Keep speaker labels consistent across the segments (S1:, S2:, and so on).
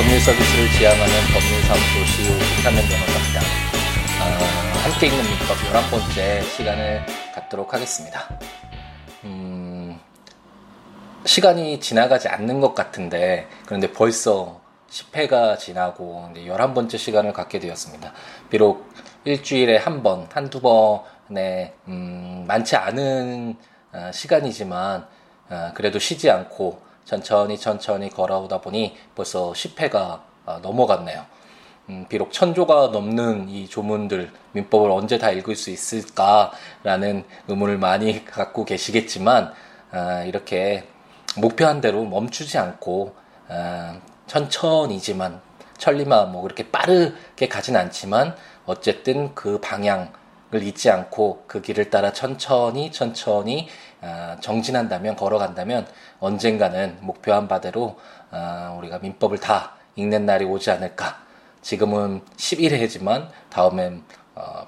S1: 법률 서비스를 지향하는 법률사무소 CEO 김삼현 변호사입니다. 어, 함께 있는 민법 11번째 시간을 갖도록 하겠습니다. 음, 시간이 지나가지 않는 것 같은데, 그런데 벌써 10회가 지나고 11번째 시간을 갖게 되었습니다. 비록 일주일에 한 번, 한두 번에, 음, 많지 않은 어, 시간이지만, 어, 그래도 쉬지 않고 천천히 천천히 걸어오다 보니 벌써 10회가 어, 넘어갔네요. 음, 비록 천조가 넘는 이 조문들, 민법을 언제 다 읽을 수 있을까라는 의문을 많이 갖고 계시겠지만, 아, 이렇게 목표한 대로 멈추지 않고, 아, 천천히지만, 천리마 뭐 그렇게 빠르게 가진 않지만, 어쨌든 그 방향을 잊지 않고 그 길을 따라 천천히 천천히 아, 정진한다면 걸어간다면 언젠가는 목표한 바대로 아, 우리가 민법을 다 읽는 날이 오지 않을까. 지금은 11회지만 다음엔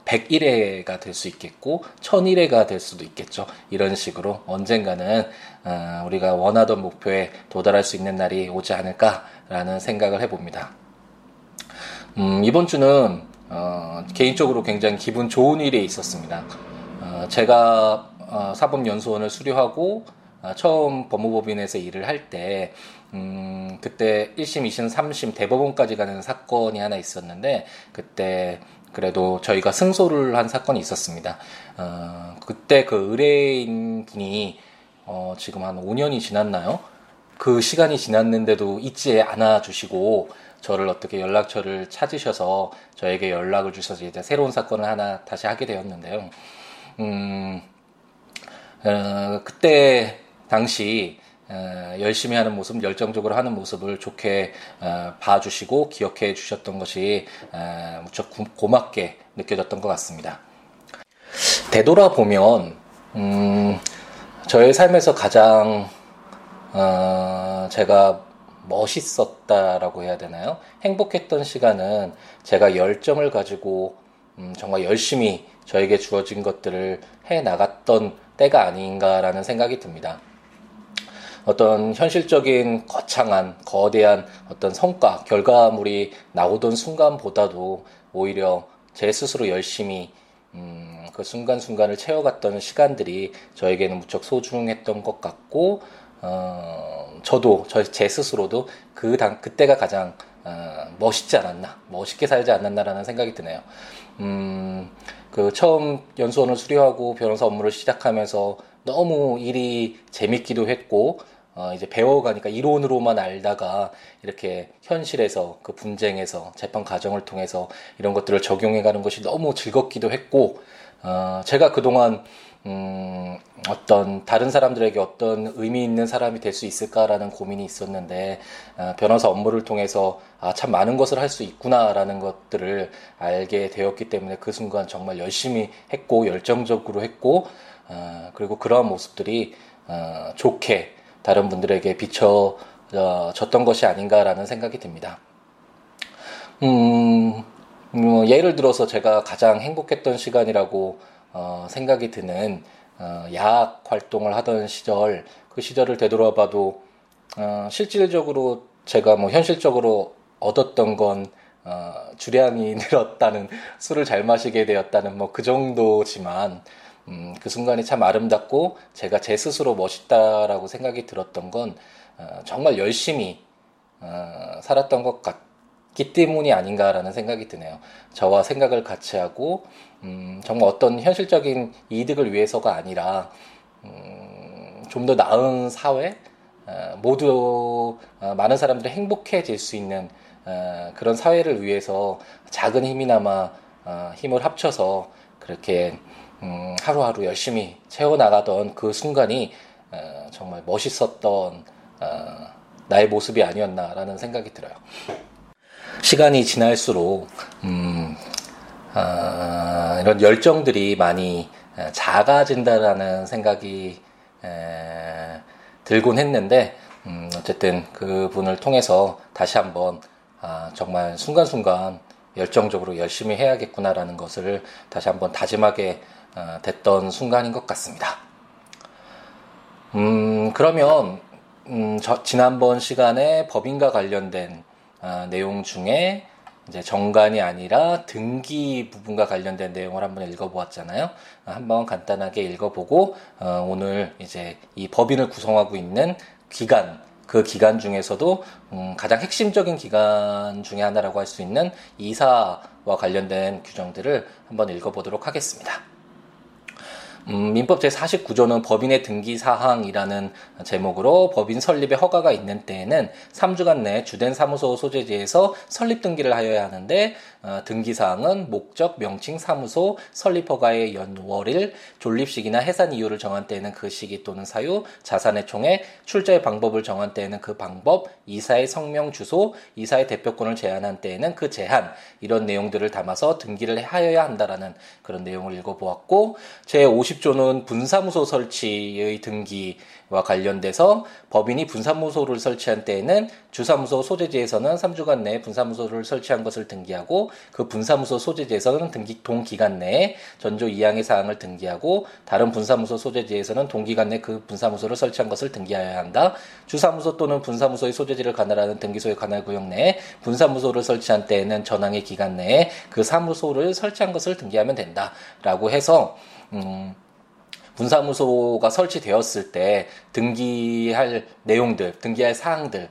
S1: 101회가 어, 될수 있겠고 1001회가 될 수도 있겠죠. 이런 식으로 언젠가는 아, 우리가 원하던 목표에 도달할 수 있는 날이 오지 않을까라는 생각을 해봅니다. 음, 이번 주는 어, 개인적으로 굉장히 기분 좋은 일이 있었습니다. 어, 제가 어, 사법연수원을 수료하고 어, 처음 법무법인에서 일을 할 때, 음, 그때 1심, 2심, 3심 대법원까지 가는 사건이 하나 있었는데, 그때 그래도 저희가 승소를 한 사건이 있었습니다. 어, 그때 그 의뢰인 분이, 어, 지금 한 5년이 지났나요? 그 시간이 지났는데도 잊지 않아 주시고, 저를 어떻게 연락처를 찾으셔서 저에게 연락을 주셔서 이제 새로운 사건을 하나 다시 하게 되었는데요. 음, 어, 그때 당시 어, 열심히 하는 모습, 열정적으로 하는 모습을 좋게 어, 봐주시고 기억해 주셨던 것이 어, 무척 고맙게 느껴졌던 것 같습니다. 되돌아보면 음, 저의 삶에서 가장 어, 제가 멋있었다라고 해야 되나요? 행복했던 시간은 제가 열정을 가지고 음, 정말 열심히 저에게 주어진 것들을 해 나갔던 때가 아닌가라는 생각이 듭니다. 어떤 현실적인 거창한 거대한 어떤 성과 결과물이 나오던 순간보다도 오히려 제 스스로 열심히 음, 그 순간순간을 채워갔던 시간들이 저에게는 무척 소중했던 것 같고 어, 저도 저, 제 스스로도 그 당, 그때가 가장 어, 멋있지 않았나, 멋있게 살지 않았나라는 생각이 드네요. 음, 그 처음 연수원을 수료하고 변호사 업무를 시작하면서 너무 일이 재밌기도 했고, 어, 이제 배워가니까 이론으로만 알다가 이렇게 현실에서 그 분쟁에서 재판 과정을 통해서 이런 것들을 적용해가는 것이 너무 즐겁기도 했고, 어, 제가 그동안 음, 어떤 다른 사람들에게 어떤 의미 있는 사람이 될 수 있을까라는 고민이 있었는데 어, 변호사 업무를 통해서 아, 참 많은 것을 할 수 있구나라는 것들을 알게 되었기 때문에 그 순간 정말 열심히 했고 열정적으로 했고 어, 그리고 그러한 모습들이 어, 좋게 다른 분들에게 비춰졌던 것이 아닌가라는 생각이 듭니다. 음, 뭐 예를 들어서 제가 가장 행복했던 시간이라고 어, 생각이 드는 어, 야학 활동을 하던 시절 그 시절을 되돌아봐도 어, 실질적으로 제가 뭐 현실적으로 얻었던 건 어, 주량이 늘었다는 술을 잘 마시게 되었다는 뭐 그 정도지만 음, 그 순간이 참 아름답고 제가 제 스스로 멋있다라고 생각이 들었던 건 어, 정말 열심히 어, 살았던 것 같. 기 때문이 아닌가라는 생각이 드네요. 저와 생각을 같이 하고 음, 정말 어떤 현실적인 이득을 위해서가 아니라 음, 좀 더 나은 사회, 어, 모두 어, 많은 사람들이 행복해질 수 있는 어, 그런 사회를 위해서 작은 힘이나마 어, 힘을 합쳐서 그렇게 음, 하루하루 열심히 채워나가던 그 순간이 어, 정말 멋있었던 어, 나의 모습이 아니었나라는 생각이 들어요. 시간이 지날수록 음, 어, 이런 열정들이 많이 작아진다라는 생각이 에, 들곤 했는데 음, 어쨌든 그분을 통해서 다시 한번 아, 정말 순간순간 열정적으로 열심히 해야겠구나라는 것을 다시 한번 다짐하게 어, 됐던 순간인 것 같습니다. 음, 그러면 음, 저, 지난번 시간에 법인과 관련된 어, 내용 중에 이제 정관이 아니라 등기 부분과 관련된 내용을 한번 읽어보았잖아요. 한번 간단하게 읽어보고 어, 오늘 이제 이 법인을 구성하고 있는 기간 그 기간 중에서도 음, 가장 핵심적인 기간 중에 하나라고 할 수 있는 이사와 관련된 규정들을 한번 읽어보도록 하겠습니다. 음, 민법 제49조는 법인의 등기 사항이라는 제목으로 법인 설립의 허가가 있는 때에는 3주간 내 주된 사무소 소재지에서 설립 등기를 하여야 하는데 어, 등기 사항은 목적, 명칭, 사무소, 설립 허가의 연월일, 존립식이나 해산 이유를 정한 때에는 그 시기 또는 사유, 자산의 총액, 출자의 방법을 정한 때에는 그 방법, 이사의 성명, 주소, 이사의 대표권을 제한한 때에는 그 제한 이런 내용들을 담아서 등기를 하여야 한다라는 그런 내용을 읽어보았고 제 50조는 분사무소 설치의 등기 와 관련돼서 법인이 분사무소를 설치한 때에는 주사무소 소재지에서는 3주간 내에 분사무소를 설치한 것을 등기하고 그 분사무소 소재지에서는 등기 동기간 내에 전조 2항의 사항을 등기하고 다른 분사무소 소재지에서는 동기간 내 그 분사무소를 설치한 것을 등기하여야 한다. 주사무소 또는 분사무소의 소재지를 관할하는 등기소의 관할 구역 내에 분사무소를 설치한 때에는 전항의 기간 내에 그 사무소를 설치한 것을 등기하면 된다라고 해서 음 분사무소가 설치되었을 때 등기할 내용들, 등기할 사항들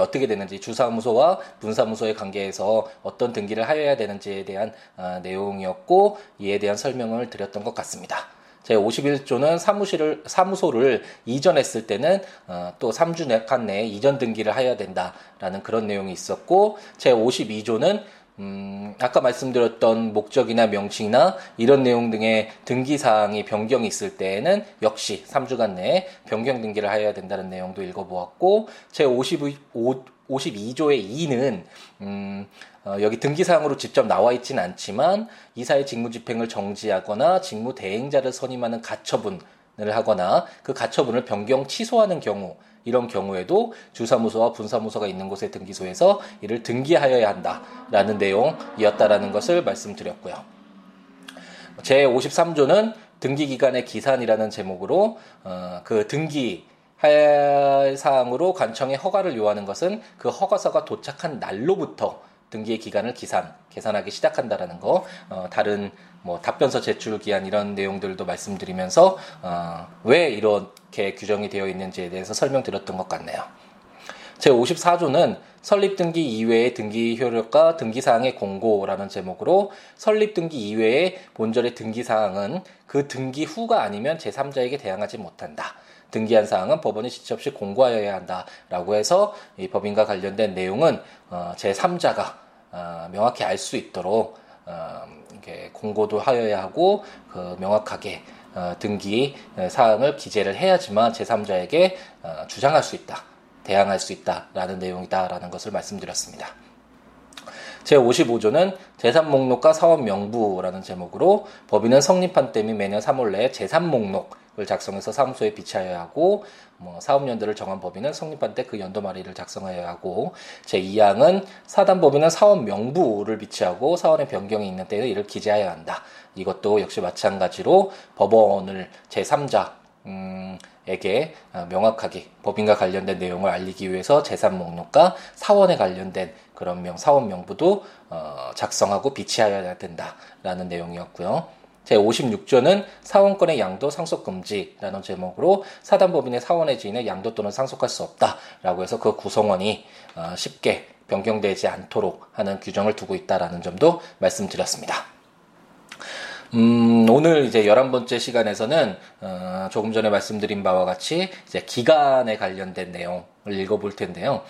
S1: 어떻게 되는지 주사무소와 분사무소의 관계에서 어떤 등기를 하여야 되는지에 대한 어, 내용이었고 이에 대한 설명을 드렸던 것 같습니다. 제 51조는 사무실을 사무소를 이전했을 때는 어, 또 3주 내에 이전 등기를 하여야 된다라는 그런 내용이 있었고 제 52조는 음, 아까 말씀드렸던 목적이나 명칭이나 이런 내용 등의 등기 사항이 변경이 있을 때에는 역시 3주간 내에 변경 등기를 하여야 된다는 내용도 읽어보았고 제 52, 52조의 2는 음, 어, 여기 등기사항으로 직접 나와 있지는 않지만 이사의 직무집행을 정지하거나 직무대행자를 선임하는 가처분 을 하거나 그 가처분을 변경 취소하는 경우 이런 경우에도 주사무소와 분사무소가 있는 곳의 등기소에서 이를 등기하여야 한다라는 내용이었다라는 것을 말씀드렸고요. 제 53조는 등기기간의 기산이라는 제목으로 어, 그 등기 할 사항으로 관청에 허가를 요하는 것은 그 허가서가 도착한 날로부터 등기의 기간을 기산, 계산하기 시작한다라는 거, 어, 다른 뭐 답변서 제출 기한 이런 내용들도 말씀드리면서 어, 왜 이렇게 규정이 되어 있는지에 대해서 설명드렸던 것 같네요. 제 54조는 설립 등기 이외의 등기 효력과 등기 사항의 공고라는 제목으로 설립 등기 이외의 본절의 등기 사항은 그 등기 후가 아니면 제3자에게 대항하지 못한다. 등기한 사항은 법원이 지체 없이 공고하여야 한다라고 해서 이 법인과 관련된 내용은 어, 제3자가 어, 명확히 알 수 있도록 어, 이렇게 공고도 하여야 하고 그 명확하게 어, 등기 사항을 기재를 해야지만 제3자에게 어, 주장할 수 있다, 대항할 수 있다라는 내용이다라는 것을 말씀드렸습니다. 제55조는 재산 목록과 사업 명부라는 제목으로 법인은 성립한 때이 매년 3월 내에 재산 목록을 작성해서 사무소에 비치하여야 하고 뭐 사업연도를 정한 법인은 성립한 때 그 연도 말일을 작성하여야 하고 제2항은 사단 법인은 사업 명부를 비치하고 사원의 변경이 있는 때에 이를 기재하여야 한다. 이것도 역시 마찬가지로 법원을 제3자 음, 에게 어, 명확하게 법인과 관련된 내용을 알리기 위해서 재산 목록과 사원에 관련된 그런 명 사원 명부도 어, 작성하고 비치하여야 된다라는 내용이었고요. 제 56조는 사원권의 양도 상속 금지라는 제목으로 사단법인의 사원의 지인의 양도 또는 상속할 수 없다라고 해서 그 구성원이 어, 쉽게 변경되지 않도록 하는 규정을 두고 있다라는 점도 말씀드렸습니다. 음, 오늘 이제 11번째 시간에서는, 어, 조금 전에 말씀드린 바와 같이 이제 기간에 관련된 내용을 읽어볼 텐데요.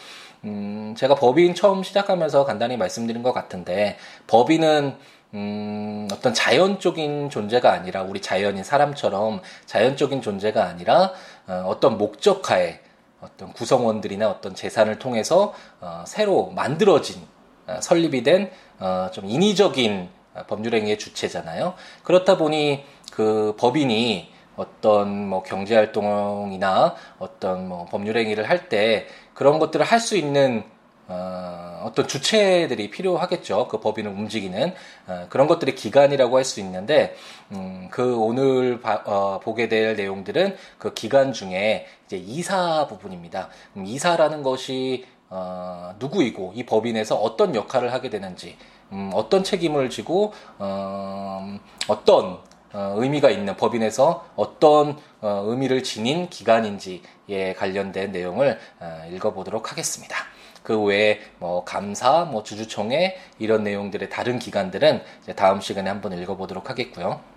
S1: 음, 제가 법인 처음 시작하면서 간단히 말씀드린 것 같은데, 법인은 음, 어떤 자연적인 존재가 아니라 우리 자연인 사람처럼 자연적인 존재가 아니라 어, 떤 목적하에 어떤 구성원들이나 어떤 재산을 통해서 어, 새로 만들어진 어, 설립이 된좀 어, 인위적인 법률행위의 주체잖아요. 그렇다 보니 그 법인이 어떤 뭐 경제활동이나 어떤 뭐 법률행위를 할 때 그런 것들을 할 수 있는 어, 어떤 주체들이 필요하겠죠. 그 법인을 움직이는 어, 그런 것들이 기간이라고 할 수 있는데 음, 그 오늘 바, 어, 보게 될 내용들은 그 기간 중에 이제 이사 부분입니다. 음, 이사라는 것이 어, 누구이고 이 법인에서 어떤 역할을 하게 되는지 음, 어떤 책임을 지고 어, 어떤 어, 의미가 있는 법인에서 어떤 어, 의미를 지닌 기관인지에 관련된 내용을 어, 읽어보도록 하겠습니다. 그 외에 뭐 감사, 뭐 주주총회 이런 내용들의 다른 기관들은 다음 시간에 한번 읽어보도록 하겠고요.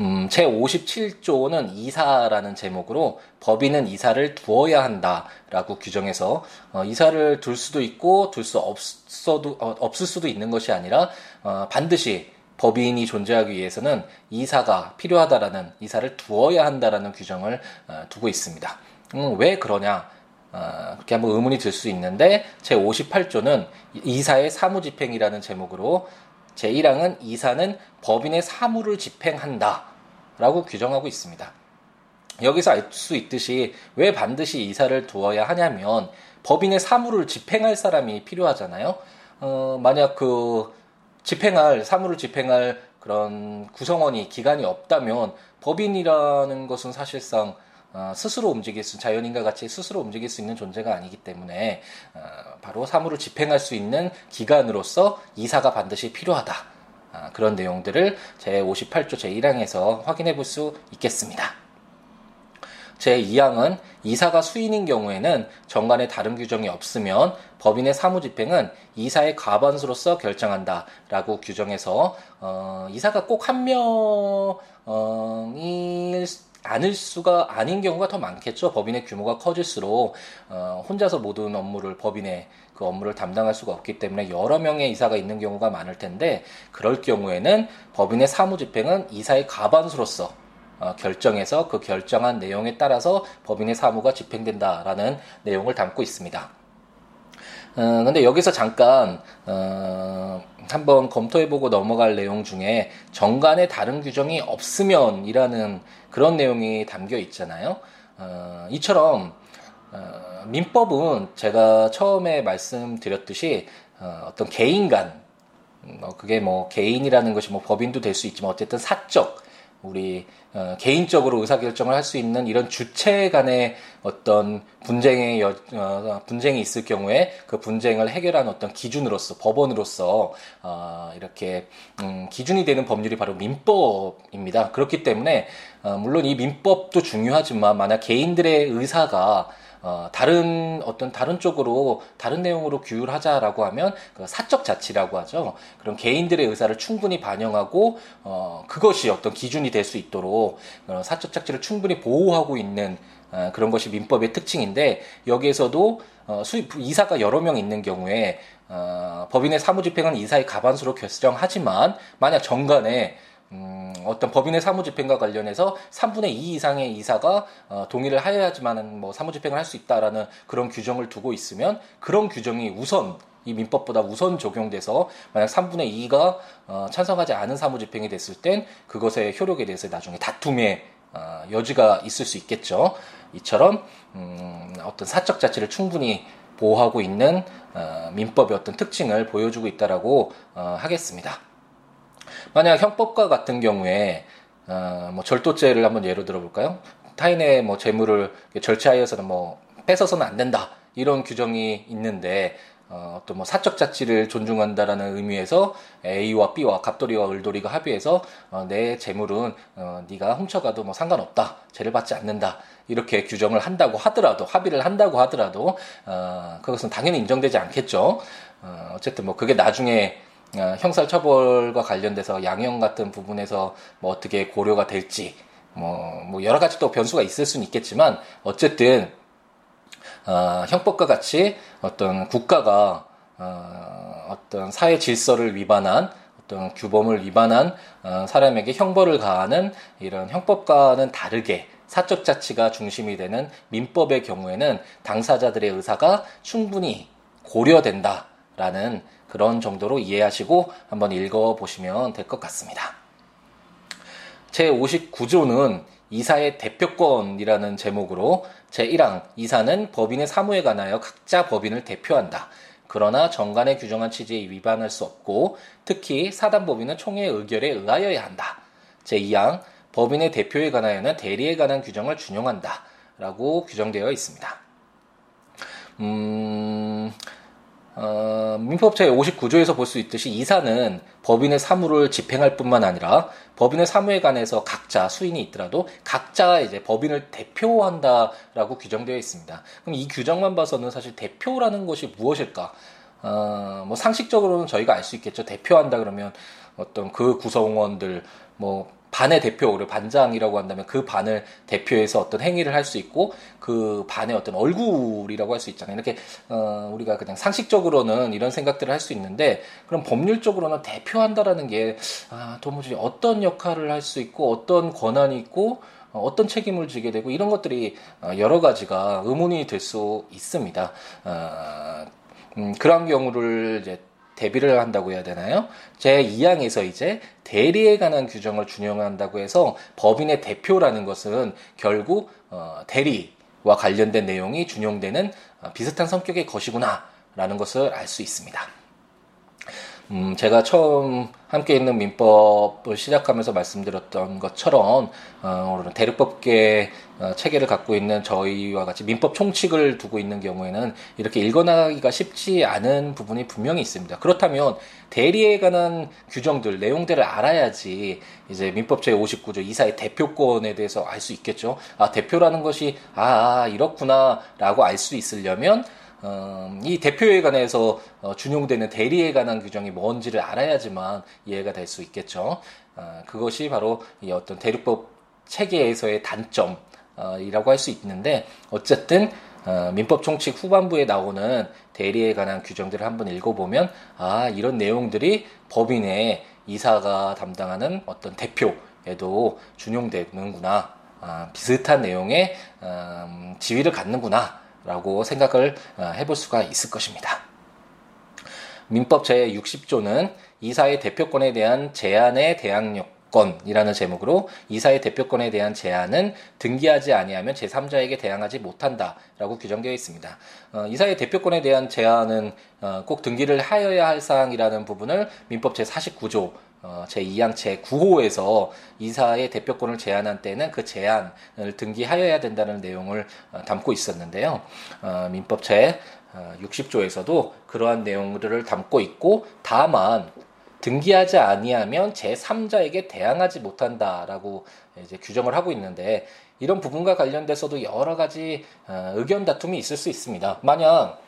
S1: 음, 제 57조는 이사라는 제목으로 법인은 이사를 두어야 한다라고 규정해서 어, 이사를 둘 수도 있고 둘 수 없어도 어, 없을 수도 있는 것이 아니라 어, 반드시 법인이 존재하기 위해서는 이사가 필요하다라는 이사를 두어야 한다라는 규정을 어, 두고 있습니다. 음, 왜 그러냐? 어, 그렇게 한번 의문이 들 수 있는데 제 58조는 이사의 사무집행이라는 제목으로 제1항은 이사는 법인의 사무를 집행한다 라고 규정하고 있습니다. 여기서 알 수 있듯이 왜 반드시 이사를 두어야 하냐면 법인의 사무를 집행할 사람이 필요하잖아요. 어, 만약 그 집행할 사무를 집행할 그런 구성원이 기관이 없다면 법인이라는 것은 사실상 어, 스스로 움직일 수 자연인과 같이 스스로 움직일 수 있는 존재가 아니기 때문에 어, 바로 사무를 집행할 수 있는 기관으로서 이사가 반드시 필요하다. 어, 그런 내용들을 제 58조 제1항에서 확인해 볼 수 있겠습니다. 제2항은 이사가 수인인 경우에는 정관에 다른 규정이 없으면 법인의 사무집행은 이사의 과반수로서 결정한다라고 규정해서 어, 이사가 꼭 한 명일 않을 수가 아닌 경우가 더 많겠죠. 법인의 규모가 커질수록 어, 혼자서 모든 업무를 법인의 그 업무를 담당할 수가 없기 때문에 여러 명의 이사가 있는 경우가 많을 텐데 그럴 경우에는 법인의 사무집행은 이사의 과반수로서 어, 결정해서 그 결정한 내용에 따라서 법인의 사무가 집행된다라는 내용을 담고 있습니다. 어, 근데 여기서 잠깐 어, 한번 검토해보고 넘어갈 내용 중에 정관에 다른 규정이 없으면이라는 그런 내용이 담겨 있잖아요. 어, 이처럼 어, 민법은 제가 처음에 말씀드렸듯이 어, 떤 개인 간, 뭐 그게 뭐 개인이라는 것이 뭐 법인도 될 수 있지만 어쨌든 사적 우리 어, 개인적으로 의사결정을 할 수 있는 이런 주체 간의 어떤 분쟁의 여, 어, 분쟁이 있을 경우에 그 분쟁을 해결하는 어떤 기준으로서 법원으로서 어, 이렇게 음, 기준이 되는 법률이 바로 민법입니다. 그렇기 때문에 어, 물론 이 민법도 중요하지만 만약 개인들의 의사가 어, 다른 어떤 다른 쪽으로 다른 내용으로 규율하자라고 하면 그 사적 자치라고 하죠. 그런 개인들의 의사를 충분히 반영하고 어, 그것이 어떤 기준이 될 수 있도록 어, 사적 자치를 충분히 보호하고 있는 어, 그런 것이 민법의 특징인데 여기에서도 어, 수입 이사가 여러 명 있는 경우에 어, 법인의 사무집행은 이사의 가반수로 결정하지만 만약 정관에 음, 어떤 법인의 사무집행과 관련해서 3분의 2 이상의 이사가 어, 동의를 하여야지만 뭐 사무집행을 할 수 있다라는 그런 규정을 두고 있으면 그런 규정이 우선 이 민법보다 우선 적용돼서 만약 3분의 2가 어, 찬성하지 않은 사무집행이 됐을 땐 그것의 효력에 대해서 나중에 다툼의 어, 여지가 있을 수 있겠죠. 이처럼 음, 어떤 사적 자치를 충분히 보호하고 있는 어, 민법의 어떤 특징을 보여주고 있다라고 어, 하겠습니다. 만약 형법과 같은 경우에 어, 뭐 절도죄를 한번 예로 들어볼까요? 타인의 뭐 재물을 절차하여서는 뭐 뺏어서는 안 된다 이런 규정이 있는데 어, 또뭐 사적 자치를 존중한다라는 의미에서 A와 B와 갑돌이와 을돌이가 합의해서 어, 내 재물은 어, 네가 훔쳐가도 뭐 상관없다 죄를 받지 않는다 이렇게 규정을 한다고 하더라도 합의를 한다고 하더라도 어, 그것은 당연히 인정되지 않겠죠. 어, 어쨌든 뭐 그게 나중에 어, 형사처벌과 관련돼서 양형 같은 부분에서 뭐 어떻게 고려가 될지 뭐, 뭐 여러 가지 또 변수가 있을 수는 있겠지만 어쨌든 어, 형법과 같이 어떤 국가가 어, 어떤 사회 질서를 위반한 어떤 규범을 위반한 어, 사람에게 형벌을 가하는 이런 형법과는 다르게 사적 자치가 중심이 되는 민법의 경우에는 당사자들의 의사가 충분히 고려된다라는 그런 정도로 이해하시고 한번 읽어보시면 될 것 같습니다. 제 59조는 이사의 대표권이라는 제목으로 제1항 이사는 법인의 사무에 관하여 각자 법인을 대표한다. 그러나 정관에 규정한 취지에 위반할 수 없고 특히 사단법인은 총회 의결에 의하여야 한다. 제2항 법인의 대표에 관하여는 대리에 관한 규정을 준용한다. 라고 규정되어 있습니다. 음, 어, 민법제 59조에서 볼 수 있듯이 이사는 법인의 사무를 집행할 뿐만 아니라 법인의 사무에 관해서 각자 수인이 있더라도 각자 이제 법인을 대표한다라고 규정되어 있습니다. 그럼 이 규정만 봐서는 사실 대표라는 것이 무엇일까? 어, 뭐 상식적으로는 저희가 알 수 있겠죠. 대표한다 그러면 어떤 그 구성원들 뭐 반의 대표, 그리고 반장이라고 한다면 그 반을 대표해서 어떤 행위를 할 수 있고 그 반의 어떤 얼굴이라고 할 수 있잖아요. 이렇게 어, 우리가 그냥 상식적으로는 이런 생각들을 할 수 있는데 그럼 법률적으로는 대표한다라는 게 아, 도무지 어떤 역할을 할 수 있고 어떤 권한이 있고 어, 어떤 책임을 지게 되고 이런 것들이 어, 여러 가지가 의문이 될 수 있습니다. 어, 음, 그런 경우를 이제 대비를 한다고 해야 되나요? 제 2항에서 이제 대리에 관한 규정을 준용한다고 해서 법인의 대표라는 것은 결국 어, 대리와 관련된 내용이 준용되는 어, 비슷한 성격의 것이구나라는 것을 알 수 있습니다. 음, 제가 처음 함께 있는 민법을 시작하면서 말씀드렸던 것처럼 어, 대륙법계 어, 체계를 갖고 있는 저희와 같이 민법 총칙을 두고 있는 경우에는 이렇게 읽어나가기가 쉽지 않은 부분이 분명히 있습니다. 그렇다면 대리에 관한 규정들, 내용들을 알아야지 이제 민법 제 59조 이사의 대표권에 대해서 알 수 있겠죠. 아, 대표라는 것이 아, 아 이렇구나라고 알 수 있으려면 어, 이 대표에 관해서 어, 준용되는 대리에 관한 규정이 뭔지를 알아야지만 이해가 될 수 있겠죠. 어, 그것이 바로 이 어떤 대륙법 체계에서의 단점이라고 할 수 있는데 어쨌든 어, 민법 총칙 후반부에 나오는 대리에 관한 규정들을 한번 읽어보면 아 이런 내용들이 법인의 이사가 담당하는 어떤 대표에도 준용되는구나 아, 비슷한 내용의 음, 지위를 갖는구나 라고 생각을 어, 해볼 수가 있을 것입니다. 민법 제60조는 이사의 대표권에 대한 제한의 대항력권이라는 제목으로 이사의 대표권에 대한 제한은 등기하지 아니하면 제3자에게 대항하지 못한다라고 규정되어 있습니다. 어, 이사의 대표권에 대한 제한은 어, 꼭 등기를 하여야 할 사항이라는 부분을 민법 제49조 어, 제2항 제9호에서 이사의 대표권을 제한한 때는 그 제한을 등기하여야 된다는 내용을 어, 담고 있었는데요. 어, 민법 제 60조에서도 어, 그러한 내용들을 담고 있고 다만 등기하지 아니하면 제3자에게 대항하지 못한다라고 이제 규정을 하고 있는데 이런 부분과 관련돼서도 여러 가지 어, 의견 다툼이 있을 수 있습니다. 만약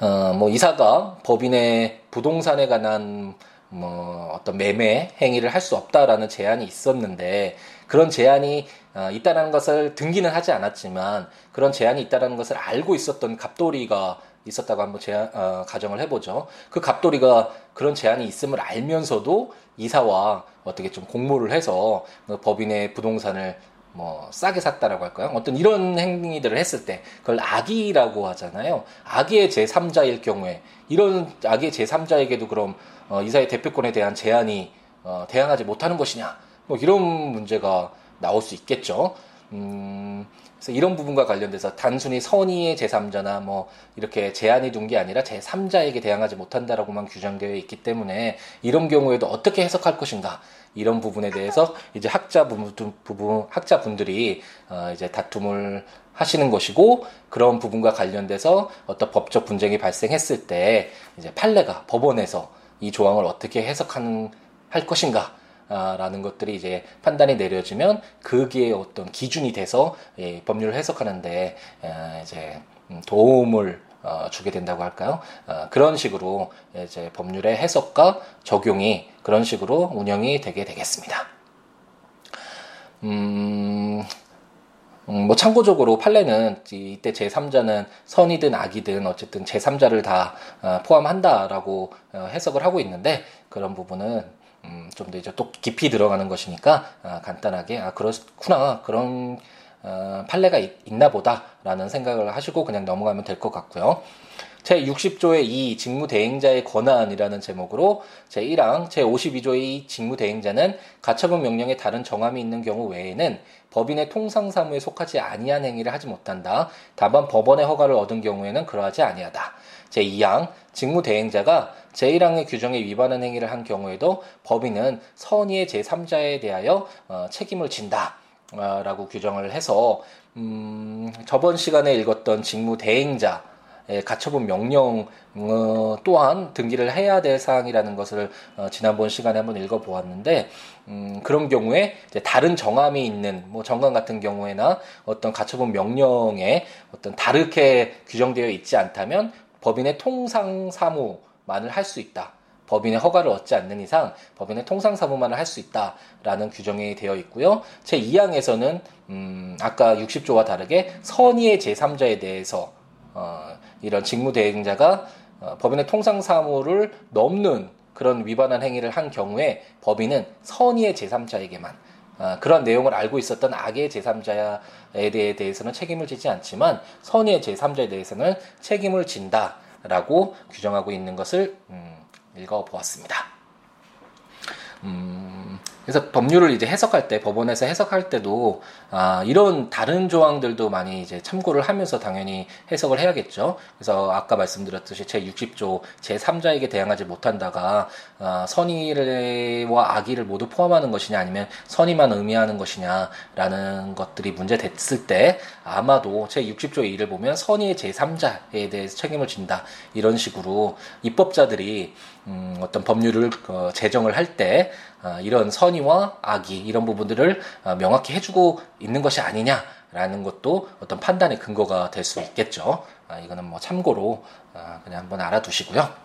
S1: 어, 뭐 이사가 법인의 부동산에 관한 뭐 어떤 매매 행위를 할 수 없다라는 제한이 있었는데 그런 제한이 어, 있다는 것을 등기는 하지 않았지만 그런 제한이 있다는 것을 알고 있었던 갑돌이가 있었다고 한번 제한, 어, 가정을 해보죠. 그 갑돌이가 그런 제한이 있음을 알면서도 이사와 어떻게 좀 공모를 해서 그 법인의 부동산을 뭐 싸게 샀다라고 할까요? 어떤 이런 행위들을 했을 때 그걸 악의라고 하잖아요. 악의의 제3자일 경우에 이런 악의의 제3자에게도 그럼 어, 이사의 대표권에 대한 제한이 어, 대항하지 못하는 것이냐 뭐 이런 문제가 나올 수 있겠죠. 음, 그래서 이런 부분과 관련돼서 단순히 선의의 제3자나 뭐 이렇게 제한이 둔 게 아니라 제3자에게 대항하지 못한다라고만 규정되어 있기 때문에 이런 경우에도 어떻게 해석할 것인가 이런 부분에 대해서 이제 학자 부분, 부분 학자 분들이 어, 이제 다툼을 하시는 것이고 그런 부분과 관련돼서 어떤 법적 분쟁이 발생했을 때 이제 판례가 법원에서 이 조항을 어떻게 해석하는 할 것인가 아, 라는 것들이 이제 판단이 내려지면 그게 어떤 기준이 돼서 예, 법률을 해석하는데 아, 이제 음, 도움을 어, 주게 된다고 할까요? 어, 그런 식으로 이제 법률의 해석과 적용이 그런 식으로 운영이 되게 되겠습니다. 음, 음, 뭐 참고적으로 판례는 이때 제3자는 선이든 악이든 어쨌든 제3자를 다 어, 포함한다라고 어, 해석을 하고 있는데 그런 부분은 음, 좀 더 이제 또 깊이 들어가는 것이니까 아, 간단하게 아 그렇구나 그런 어, 판례가 있, 있나 보다라는 생각을 하시고 그냥 넘어가면 될 것 같고요. 제60조의 이 직무대행자의 권한이라는 제목으로 제1항 제52조의 직무대행자는 가처분 명령에 다른 정함이 있는 경우 외에는 법인의 통상사무에 속하지 아니한 행위를 하지 못한다. 다만 법원의 허가를 얻은 경우에는 그러하지 아니하다. 제2항 직무대행자가 제1항의 규정에 위반한 행위를 한 경우에도 법인은 선의의 제3자에 대하여 어, 책임을 진다. 라고 규정을 해서 음, 저번 시간에 읽었던 직무 대행자 가처분 명령 어, 또한 등기를 해야 될 사항이라는 것을 어, 지난번 시간에 한번 읽어보았는데 음, 그런 경우에 다른 정함이 있는 뭐 정관 같은 경우에나 어떤 가처분 명령에 어떤 다르게 규정되어 있지 않다면 법인의 통상 사무만을 할 수 있다. 법인의 허가를 얻지 않는 이상 법인의 통상 사무만을 할 수 있다라는 규정이 되어 있고요. 제 2항에서는 음, 아까 60조와 다르게 선의의 제3자에 대해서 어, 이런 직무대행자가 어, 법인의 통상 사무를 넘는 그런 위반한 행위를 한 경우에 법인은 선의의 제3자에게만 어, 그런 내용을 알고 있었던 악의 제3자에 대해서는 책임을 지지 않지만 선의의 제3자에 대해서는 책임을 진다라고 규정하고 있는 것을 음, 읽어보았습니다. 음, 그래서 법률을 이제 해석할 때 법원에서 해석할 때도 아, 이런 다른 조항들도 많이 이제 참고를 하면서 당연히 해석을 해야겠죠. 그래서 아까 말씀드렸듯이 제 60조 제 3자에게 대항하지 못한다가 아, 선의와 악의를 모두 포함하는 것이냐 아니면 선의만 의미하는 것이냐라는 것들이 문제됐을 때 아마도 제 60조의 2를 보면 선의의 제 3자에 대해서 책임을 진다 이런 식으로 입법자들이 음, 어떤 법률을 어, 제정을 할때 어, 이런 선의와 악의 이런 부분들을 어, 명확히 해주고 있는 것이 아니냐라는 것도 어떤 판단의 근거가 될 수 있겠죠. 아, 이거는 뭐 참고로 어, 그냥 한번 알아두시고요.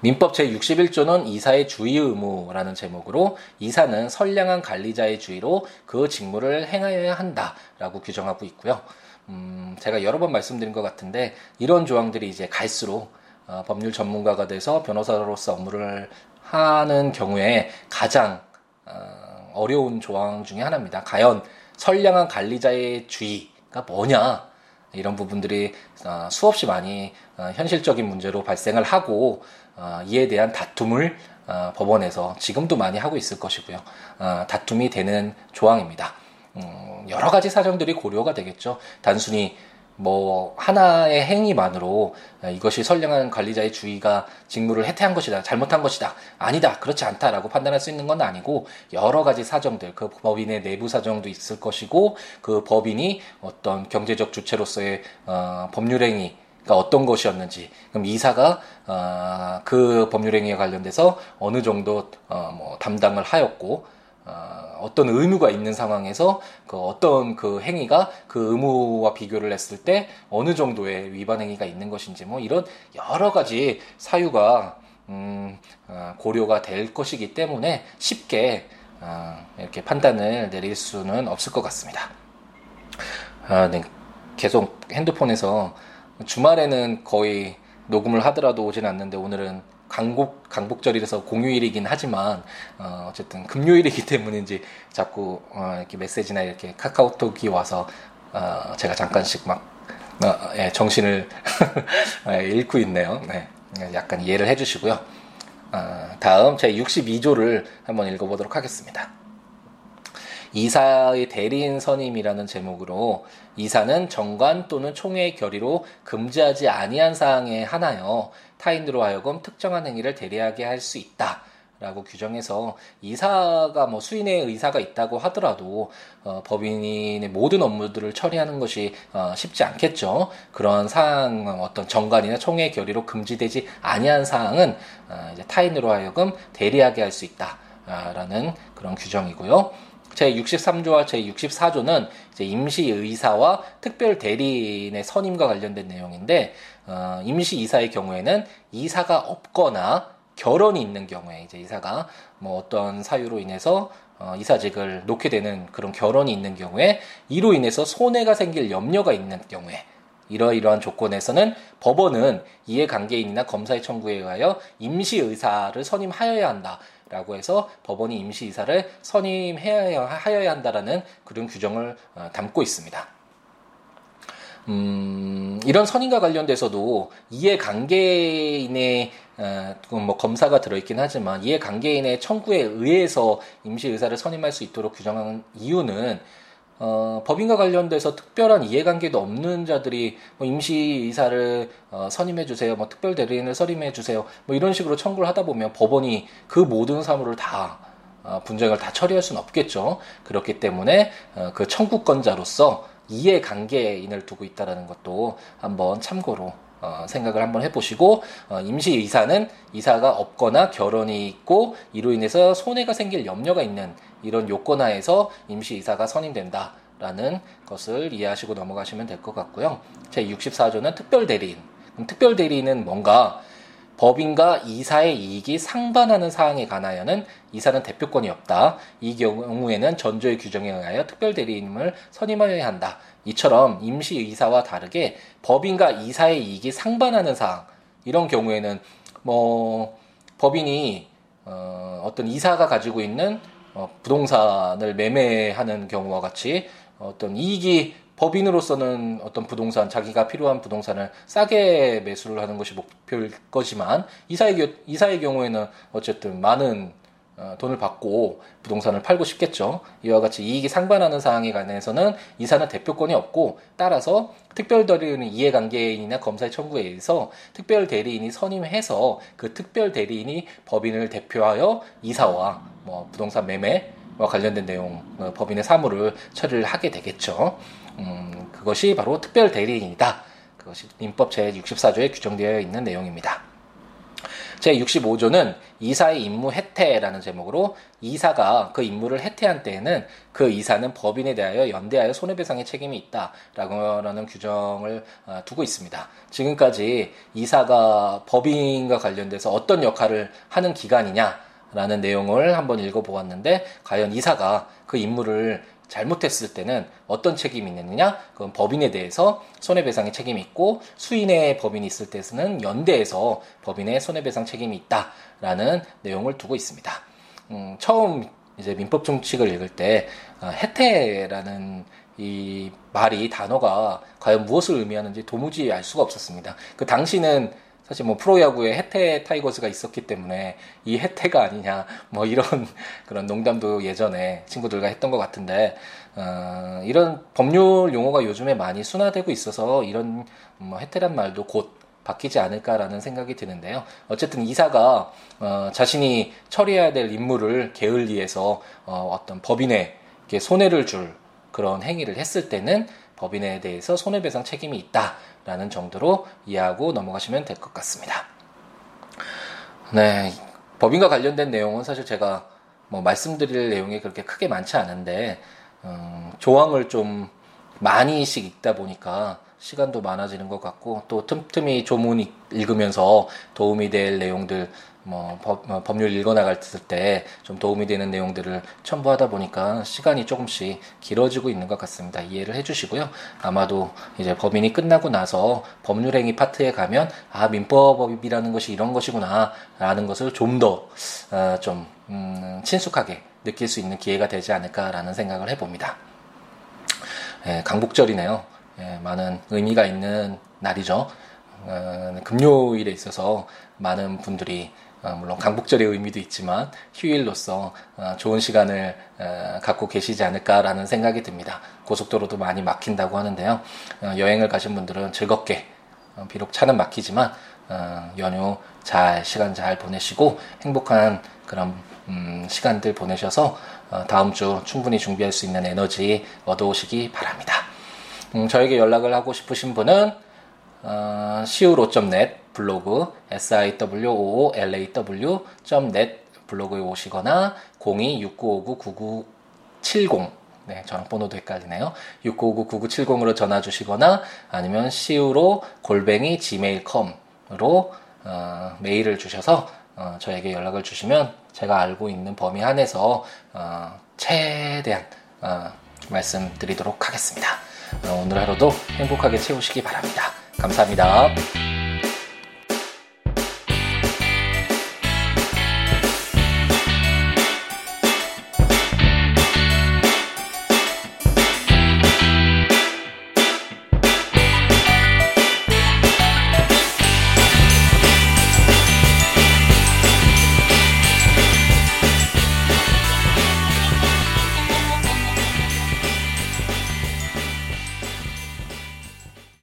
S1: 민법 제61조는 이사의 주의 의무라는 제목으로 이사는 선량한 관리자의 주의로 그 직무를 행하여야 한다라고 규정하고 있고요. 음, 제가 여러 번 말씀드린 것 같은데 이런 조항들이 이제 갈수록 어, 법률 전문가가 돼서 변호사로서 업무를 하는 경우에 가장 어, 어려운 조항 중의 하나입니다. 과연 선량한 관리자의 주의가 뭐냐 이런 부분들이 어, 수없이 많이 어, 현실적인 문제로 발생을 하고 이에 대한 다툼을 법원에서 지금도 많이 하고 있을 것이고요. 다툼이 되는 조항입니다. 음, 여러 가지 사정들이 고려가 되겠죠. 단순히 뭐 하나의 행위만으로 이것이 선량한 관리자의 주의가 직무를 해태한 것이다 잘못한 것이다 아니다 그렇지 않다라고 판단할 수 있는 건 아니고 여러 가지 사정들 그 법인의 내부 사정도 있을 것이고 그 법인이 어떤 경제적 주체로서의 어, 법률행위 가 어떤 것이었는지 그럼 이사가 어, 그 법률행위에 관련돼서 어느 정도 어, 뭐 담당을 하였고 어, 어떤 의무가 있는 상황에서 그 어떤 그 행위가 그 의무와 비교를 했을 때 어느 정도의 위반 행위가 있는 것인지 뭐 이런 여러 가지 사유가 음, 어, 고려가 될 것이기 때문에 쉽게 어, 이렇게 판단을 내릴 수는 없을 것 같습니다. 아, 네. 계속 핸드폰에서 주말에는 거의 녹음을 하더라도 오진 않는데 오늘은 강복 강복절이라서 공휴일이긴 하지만 어, 어쨌든 금요일이기 때문인지 자꾸 어, 이렇게 메시지나 이렇게 카카오톡이 와서 어, 제가 잠깐씩 막 어, 예, 정신을 예, 잃고 있네요. 네, 약간 이해를 해주시고요. 어, 다음 제 62조를 한번 읽어보도록 하겠습니다. 이사의 대리인 선임이라는 제목으로 이사는 정관 또는 총회의 결의로 금지하지 아니한 사항에 한하여 타인으로 하여금 특정한 행위를 대리하게 할 수 있다. 라고 규정해서 이사가 뭐 수인의 의사가 있다고 하더라도 어, 법인의 모든 업무들을 처리하는 것이 어, 쉽지 않겠죠. 그런 사항 어떤 정관이나 총회 결의로 금지되지 아니한 사항은 어, 이제 타인으로 하여금 대리하게 할 수 있다라는 그런 규정이고요. 제63조와 제64조는 임시의사와 특별 대리인의 선임과 관련된 내용인데 어, 임시 이사의 경우에는 이사가 없거나 결혼이 있는 경우에 이제 이사가 뭐 어떤 사유로 인해서 어, 이사직을 놓게 되는 그런 결혼이 있는 경우에 이로 인해서 손해가 생길 염려가 있는 경우에 이러이러한 조건에서는 법원은 이해관계인이나 검사의 청구에 의하여 임시의사를 선임하여야 한다. 라고 해서 법원이 임시이사를 선임해야 하여야 한다라는 그런 규정을 어, 담고 있습니다. 음, 이런 선임과 관련돼서도 이해관계인의 어, 뭐 검사가 들어있긴 하지만 이해관계인의 청구에 의해서 임시의사를 선임할 수 있도록 규정한 이유는 어, 법인과 관련돼서 특별한 이해관계도 없는 자들이 뭐 임시이사를 어, 선임해 주세요, 뭐 특별 대리인을 선임해 주세요, 뭐 이런 식으로 청구를 하다 보면 법원이 그 모든 사무를 다 어, 분쟁을 다 처리할 수는 없겠죠. 그렇기 때문에 어, 그 청구권자로서 이해관계인을 두고 있다는 것도 한번 참고로 어, 생각을 한번 해보시고 어, 임시 의사는 이사가 없거나 결혼이 있고 이로 인해서 손해가 생길 염려가 있는 이런 요건하에서 임시 의사가 선임된다. 라는 것을 이해하시고 넘어가시면 될 것 같고요. 제 64조는 특별 대리인. 특별 대리인은 뭔가 법인과 이사의 이익이 상반하는 사항에 관하여는 이사는 대표권이 없다. 이 경우에는 전조의 규정에 의하여 특별 대리인을 선임하여야 한다. 이처럼 임시 의사와 다르게 법인과 이사의 이익이 상반하는 사항 이런 경우에는 뭐 법인이 어, 어떤 이사가 가지고 있는 어, 부동산을 매매하는 경우와 같이 어떤 이익이 법인으로서는 어떤 부동산 자기가 필요한 부동산을 싸게 매수를 하는 것이 목표일 거지만 이사의 이사의 경우에는 어쨌든 많은 어, 돈을 받고 부동산을 팔고 싶겠죠. 이와 같이 이익이 상반하는 사항에 관해서는 이사는 대표권이 없고 따라서 특별 대리인의 이해관계인이나 검사의 청구에 의해서 특별 대리인이 선임해서 그 특별 대리인이 법인을 대표하여 이사와 뭐 부동산 매매와 관련된 내용 어, 법인의 사무를 처리를 하게 되겠죠. 음, 그것이 바로 특별 대리인이다. 그것이 민법 제64조에 규정되어 있는 내용입니다. 제65조는 이사의 임무 해태라는 제목으로 이사가 그 임무를 해태한 때에는 그 이사는 법인에 대하여 연대하여 손해배상의 책임이 있다라고 하는 규정을 어, 두고 있습니다. 지금까지 이사가 법인과 관련돼서 어떤 역할을 하는 기관이냐 라는 내용을 한번 읽어보았는데 과연 이사가 그 임무를 잘못했을 때는 어떤 책임이 있느냐? 그건 법인에 대해서 손해배상의 책임이 있고 수인의 법인이 있을 때는 연대에서 법인의 손해배상 책임이 있다라는 내용을 두고 있습니다. 음, 처음 이제 민법 정칙을 읽을 때 어, 해태라는 이 말이 단어가 과연 무엇을 의미하는지 도무지 알 수가 없었습니다. 그 당시는 사실 뭐 프로야구에 해태 타이거즈가 있었기 때문에 이 해태가 아니냐 뭐 이런 그런 농담도 예전에 친구들과 했던 것 같은데 어, 이런 법률 용어가 요즘에 많이 순화되고 있어서 이런 뭐 해태란 말도 곧 바뀌지 않을까라는 생각이 드는데요. 어쨌든 이사가 어, 자신이 처리해야 될 임무를 게을리해서 어, 어떤 법인에게 손해를 줄 그런 행위를 했을 때는 법인에 대해서 손해배상 책임이 있다 라는 정도로 이해하고 넘어가시면 될 것 같습니다. 네, 법인과 관련된 내용은 사실 제가 뭐 말씀드릴 내용이 그렇게 크게 많지 않은데 음, 조항을 좀 많이씩 읽다 보니까 시간도 많아지는 것 같고 또 틈틈이 조문 읽으면서 도움이 될 내용들 뭐 법, 뭐 법률 읽어나갈 때 좀 도움이 되는 내용들을 첨부하다 보니까 시간이 조금씩 길어지고 있는 것 같습니다. 이해를 해주시고요. 아마도 이제 법인이 끝나고 나서 법률행위 파트에 가면 아 민법이라는 것이 이런 것이구나라는 것을 좀 더좀 어, 좀, 음, 친숙하게 느낄 수 있는 기회가 되지 않을까라는 생각을 해봅니다. 예, 강복절이네요. 예, 많은 의미가 있는 날이죠. 어, 금요일에 있어서 많은 분들이 어, 물론 강복절의 의미도 있지만 휴일로서 어, 좋은 시간을 어, 갖고 계시지 않을까라는 생각이 듭니다. 고속도로도 많이 막힌다고 하는데요. 여행을 가신 분들은 즐겁게 비록 차는 막히지만 연휴 잘 시간 잘 보내시고 행복한 그런 음, 시간들 보내셔서 다음 주 충분히 준비할 수 있는 에너지 얻어오시기 바랍니다. 음, 저에게 연락을 하고 싶으신 분은 어, siwo.net 블로그 siwoolaw.net 블로그에 오시거나 026959-9970 네, 전화번호도 헷갈리네요. 6959-9970으로 전화 주시거나 아니면 siwo 골뱅이 gmail.com으로 어, 메일을 주셔서 어, 저에게 연락을 주시면 제가 알고 있는 범위 안에서 어, 최대한 어, 말씀드리도록 하겠습니다. 어, 오늘 하루도 행복하게 채우시기 바랍니다. 감사합니다.